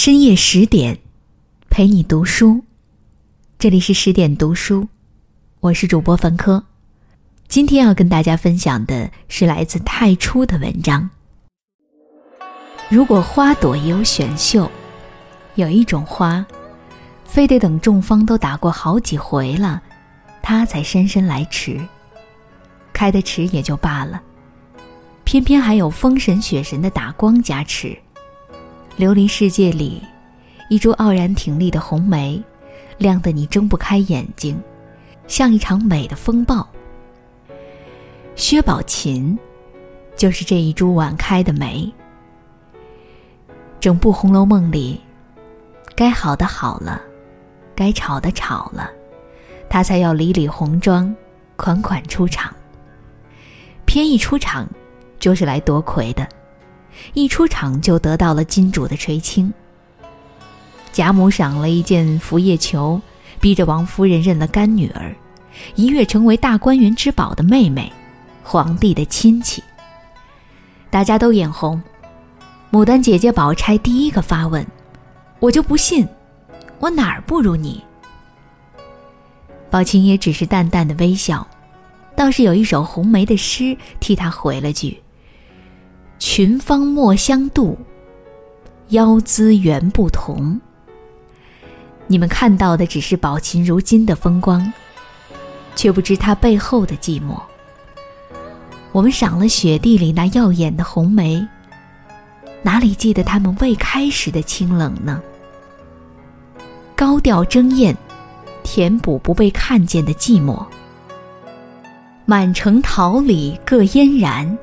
深夜十点，陪你读书。这里是十点读书，我是主播冯科。今天要跟大家分享的是来自太初的文章。如果花朵也有选秀，有一种花，非得等众芳都打过好几回了，它才姗姗来迟。开的迟也就罢了，偏偏还有风神雪神的打光加持。琉璃世界里，一株傲然挺立的红梅，亮得你睁不开眼睛，像一场美的风暴。薛宝琴，就是这一株晚开的梅。整部《红楼梦》里，该好的好了，该吵的吵了，他才要理理红妆，款款出场。偏一出场，就是来夺魁的。一出场就得到了金主的垂青。贾母赏了一件拂叶裘，逼着王夫人认了干女儿，一跃成为大观园之宝的妹妹，皇帝的亲戚。大家都眼红，牡丹姐姐宝钗第一个发问：“我就不信，我哪儿不如你？”宝琴也只是淡淡的微笑，倒是有一首红梅的诗替她回了句。群芳莫相度，腰姿原不同。你们看到的只是宝琴如今的风光，却不知她背后的寂寞。我们赏了雪地里那耀眼的红梅，哪里记得它们未开时的清冷呢？高调争艳，填补不被看见的寂寞。满城桃李各嫣然。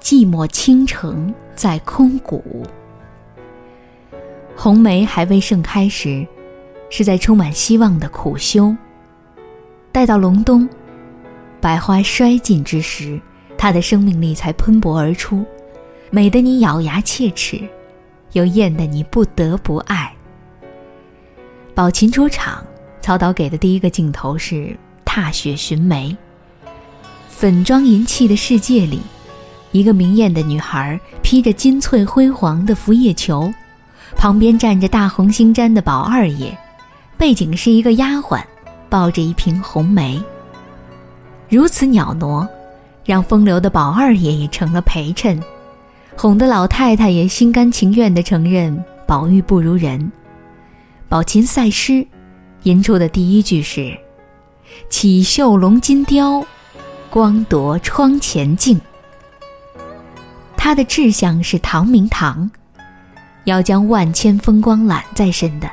寂寞倾城在空谷。红梅还未盛开时，是在充满希望的苦修。待到隆冬，百花衰尽之时，它的生命力才喷薄而出，美得你咬牙切齿，又艳得你不得不爱。宝琴出场，曹导给的第一个镜头是踏雪寻梅。粉妆银器的世界里。一个明艳的女孩披着金翠辉煌的拂叶裘，旁边站着大红星毡的宝二爷，背景是一个丫鬟抱着一瓶红梅。如此袅娜，让风流的宝二爷也成了陪衬，哄得老太太也心甘情愿地承认宝玉不如人。宝琴赛诗，吟出的第一句是：“绮绣龙金雕，光夺窗前镜。”他的志向是唐明堂，要将万千风光揽在身的，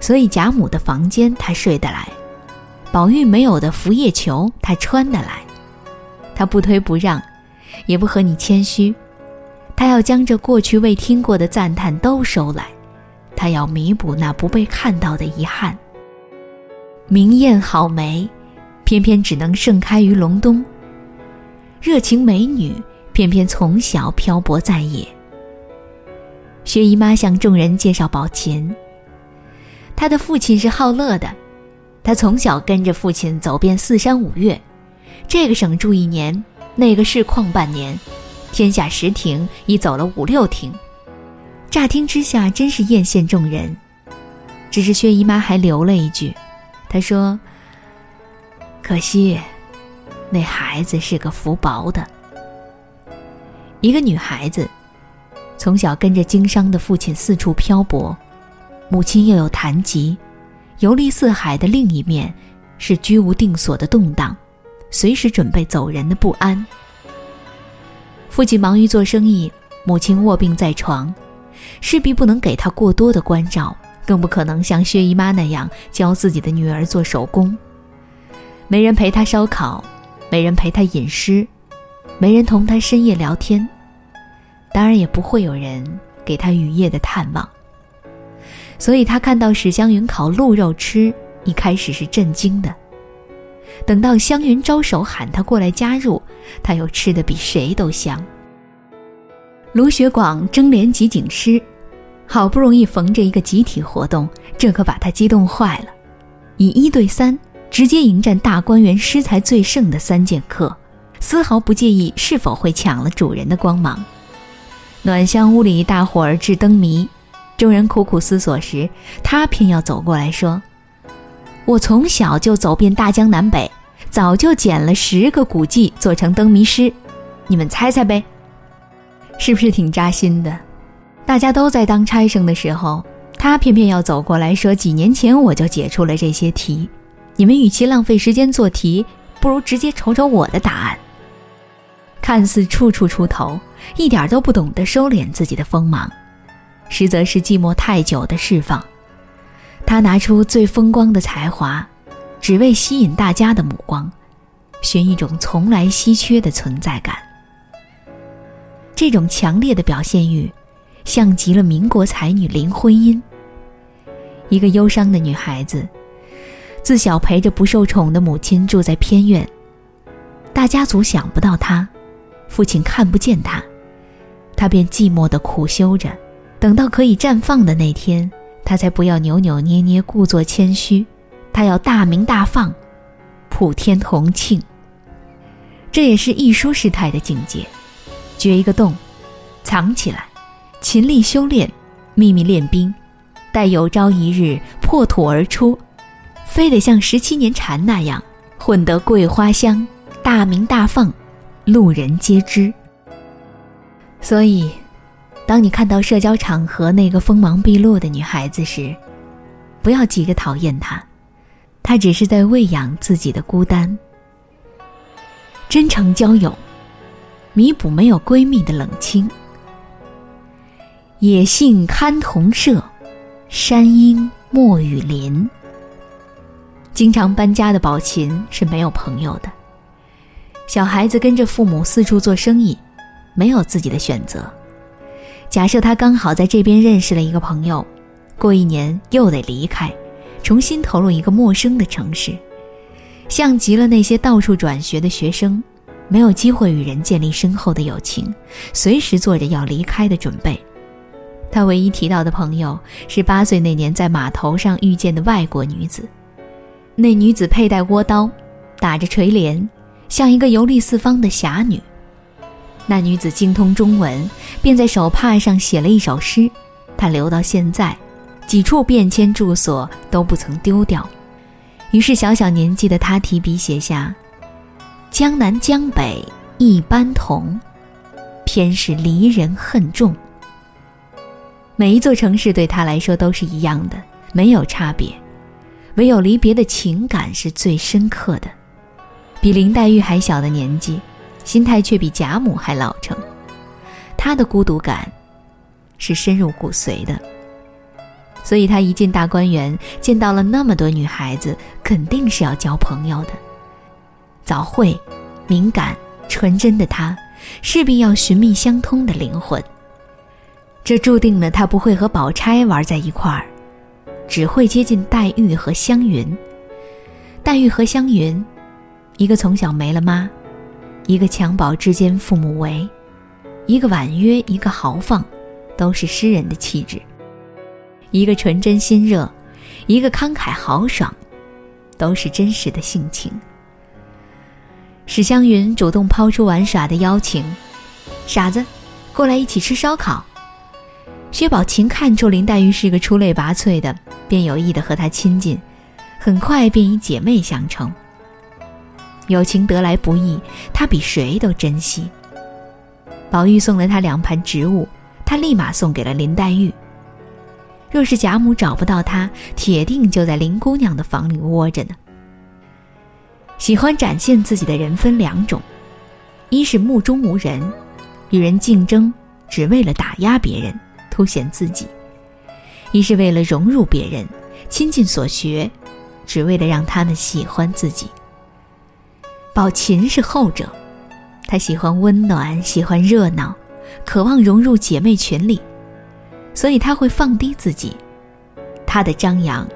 所以贾母的房间他睡得来，宝玉没有的拂叶裘他穿得来，他不推不让，也不和你谦虚，他要将这过去未听过的赞叹都收来，他要弥补那不被看到的遗憾。明艳好梅，偏偏只能盛开于隆冬。热情美女。偏偏从小漂泊在野。薛姨妈向众人介绍宝琴。她的父亲是好乐的，她从小跟着父亲走遍四山五岳，这个省住一年，那个市旷半年，天下十亭已走了五六亭。乍听之下真是艳羡众人，只是薛姨妈还留了一句，她说：“可惜，那孩子是个福薄的。”一个女孩子，从小跟着经商的父亲四处漂泊，母亲又有残疾，游历四海的另一面是居无定所的动荡，随时准备走人的不安。父亲忙于做生意，母亲卧病在床，势必不能给她过多的关照，更不可能像薛姨妈那样教自己的女儿做手工。没人陪她烧烤，没人陪她吟诗。没人同他深夜聊天，当然也不会有人给他雨夜的探望。所以他看到史湘云烤鹿肉吃，一开始是震惊的。等到湘云招手喊他过来加入，他又吃的比谁都香。卢学广争联集锦诗，好不容易逢着一个集体活动，这可把他激动坏了，以一对三直接迎战大观园诗才最盛的三剑客。丝毫不介意是否会抢了主人的光芒。暖香屋里大伙儿掷灯谜，众人苦苦思索时，他偏要走过来说：“我从小就走遍大江南北，早就捡了十个古迹做成灯谜诗，你们猜猜呗。”是不是挺扎心的？大家都在当差生的时候，他偏偏要走过来说：“几年前我就解出了这些题，你们与其浪费时间做题，不如直接瞅瞅我的答案。”看似处处出头，一点都不懂得收敛自己的锋芒，实则是寂寞太久的释放。他拿出最风光的才华，只为吸引大家的目光，寻一种从来稀缺的存在感。这种强烈的表现欲，像极了民国才女林徽因。一个忧伤的女孩子，自小陪着不受宠的母亲住在偏院，大家族想不到她。父亲看不见他，他便寂寞的苦修着，等到可以绽放的那天，他才不要扭扭捏捏、故作谦虚，他要大明大放，普天同庆。这也是艺术师态的境界：掘一个洞，藏起来，勤力修炼，秘密练兵，待有朝一日破土而出，非得像十七年蝉那样，混得桂花香，大明大放。路人皆知。所以，当你看到社交场合那个锋芒毕露的女孩子时，不要急着讨厌她，她只是在喂养自己的孤单。真诚交友，弥补没有闺蜜的冷清。野性堪同舍，山阴莫与邻。经常搬家的宝琴是没有朋友的。小孩子跟着父母四处做生意，没有自己的选择。假设他刚好在这边认识了一个朋友，过一年又得离开，重新投入一个陌生的城市，像极了那些到处转学的学生，没有机会与人建立深厚的友情，随时做着要离开的准备。他唯一提到的朋友是八岁那年在码头上遇见的外国女子，那女子佩戴倭刀，打着垂帘。像一个游历四方的侠女，那女子精通中文，便在手帕上写了一首诗，她留到现在，几处变迁住所都不曾丢掉。于是小小年纪的她提笔写下：“江南江北一般同，偏是离人恨重。”每一座城市对她来说都是一样的，没有差别，唯有离别的情感是最深刻的。比林黛玉还小的年纪，心态却比贾母还老成。她的孤独感是深入骨髓的，所以她一进大观园，见到了那么多女孩子，肯定是要交朋友的。早慧、敏感、纯真的她，势必要寻觅相通的灵魂。这注定了她不会和宝钗玩在一块儿，只会接近黛玉和湘云。黛玉和湘云。一个从小没了妈，一个襁褓之间父母为，一个婉约，一个豪放，都是诗人的气质；一个纯真心热，一个慷慨豪爽，都是真实的性情。史湘云主动抛出玩耍的邀请：“傻子，过来一起吃烧烤。”薛宝琴看出林黛玉是个出类拔萃的，便有意的和她亲近，很快便以姐妹相称。友情得来不易，他比谁都珍惜。宝玉送了他两盘植物，他立马送给了林黛玉。若是贾母找不到他，铁定就在林姑娘的房里窝着呢。喜欢展现自己的人分两种：一是目中无人，与人竞争，只为了打压别人，凸显自己；一是为了融入别人，倾尽所学，只为了让他们喜欢自己。宝琴是后者，她喜欢温暖，喜欢热闹，渴望融入姐妹群里，所以她会放低自己。她的张扬，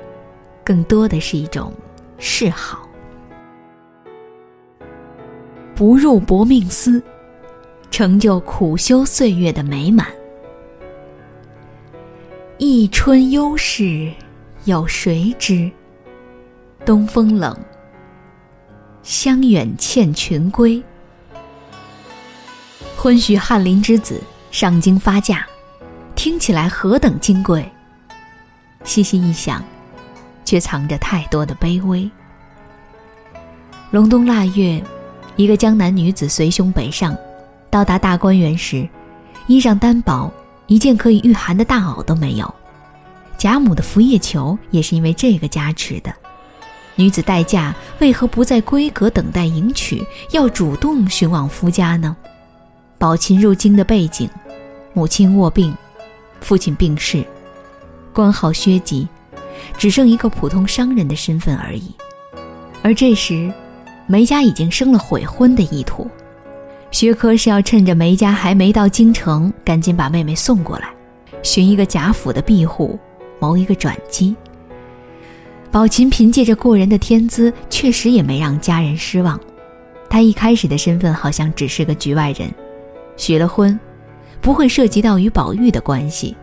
更多的是一种示好。不入薄命司，成就苦修岁月的美满。一春幽事，有谁知？东风冷。香远倩群归。婚许翰林之子上京发嫁，听起来何等金贵，细细一想，却藏着太多的卑微。隆冬腊月，一个江南女子随兄北上，到达大观园时，衣裳单薄，一件可以御寒的大袄都没有。贾母的拂叶球也是因为这个加持的。女子待嫁，为何不在闺阁等待迎娶，要主动寻往夫家呢？宝琴入京的背景，母亲卧病，父亲病逝，官号削籍，只剩一个普通商人的身份而已。而这时，梅家已经生了悔婚的意图，薛科是要趁着梅家还没到京城，赶紧把妹妹送过来，寻一个贾府的庇护，谋一个转机。宝琴凭借着过人的天资，确实也没让家人失望。她一开始的身份好像只是个局外人，许了婚，不会涉及到与宝玉的关系，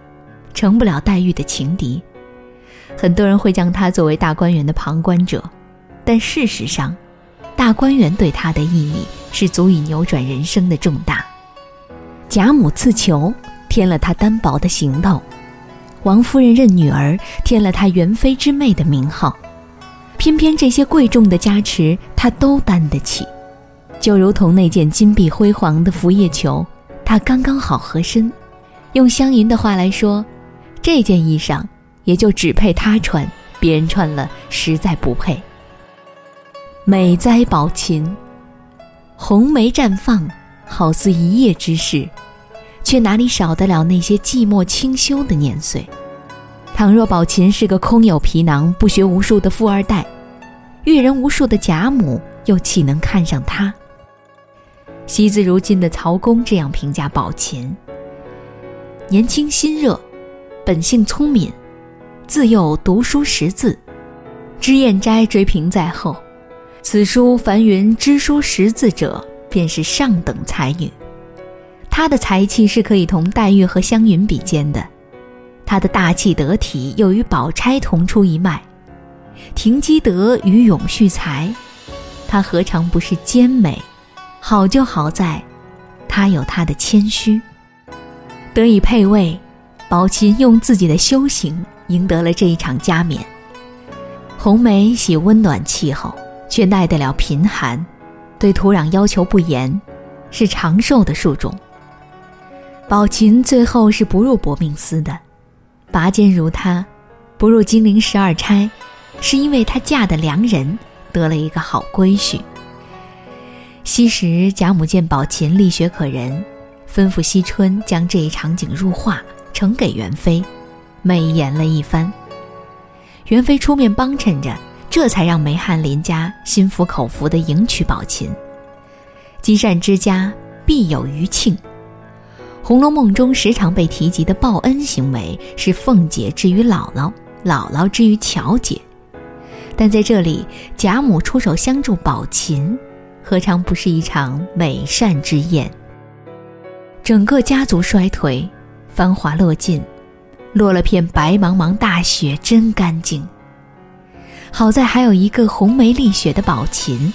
成不了黛玉的情敌。很多人会将她作为大观园的旁观者，但事实上，大观园对她的意义是足以扭转人生的重大。贾母赐球，添了她单薄的行头。王夫人认女儿，添了她元妃之妹的名号，偏偏这些贵重的加持，她都担得起。就如同那件金碧辉煌的拂叶裘，她刚刚好合身。用湘云的话来说，这件衣裳也就只配她穿，别人穿了实在不配。美哉宝琴，红梅绽放，好似一夜之事。却哪里少得了那些寂寞清修的年岁？倘若宝琴是个空有皮囊、不学无术的富二代，阅人无数的贾母又岂能看上他？惜字如金的曹公这样评价宝琴：年轻心热，本性聪敏，自幼读书识字，脂砚斋追评在后。此书凡云知书识字者，便是上等才女。他的才气是可以同黛玉和湘云比肩的，他的大气得体又与宝钗同出一脉，停机德与永续才，他何尝不是兼美？好就好在，他有他的谦虚。得以配位，宝琴用自己的修行赢得了这一场加冕。红梅喜温暖气候，却耐得了贫寒，对土壤要求不严，是长寿的树种。宝琴最后是不入薄命司的，拔剑如她，不入金陵十二钗，是因为她嫁的良人得了一个好闺婿。昔时贾母见宝琴力学可人，吩咐惜春将这一场景入画，呈给元妃，美言了一番。元妃出面帮衬着，这才让梅翰林家心服口服地迎娶宝琴。积善之家必有余庆。《红楼梦》中时常被提及的报恩行为是凤姐之于姥姥，姥姥之于巧姐，但在这里贾母出手相助宝琴，何尝不是一场美善之宴？整个家族衰退，繁华落尽，落了片白茫茫大雪，真干净。好在还有一个红梅丽雪的宝琴，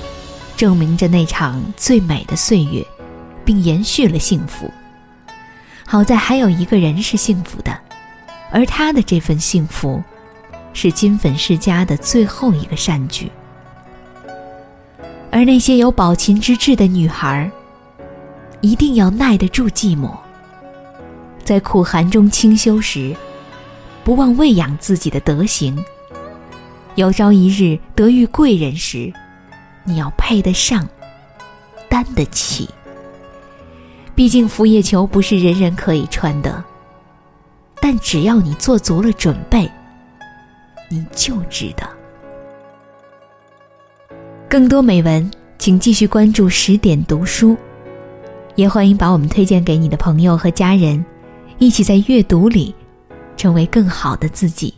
证明着那场最美的岁月，并延续了幸福。好在还有一个人是幸福的，而他的这份幸福，是金粉世家的最后一个善举。而那些有宝琴之志的女孩，一定要耐得住寂寞，在苦寒中清修时，不忘喂养自己的德行。有朝一日得遇贵人时，你要配得上，担得起。毕竟拂叶球不是人人可以穿的，但只要你做足了准备，你就值得。更多美文，请继续关注十点读书，也欢迎把我们推荐给你的朋友和家人，一起在阅读里成为更好的自己。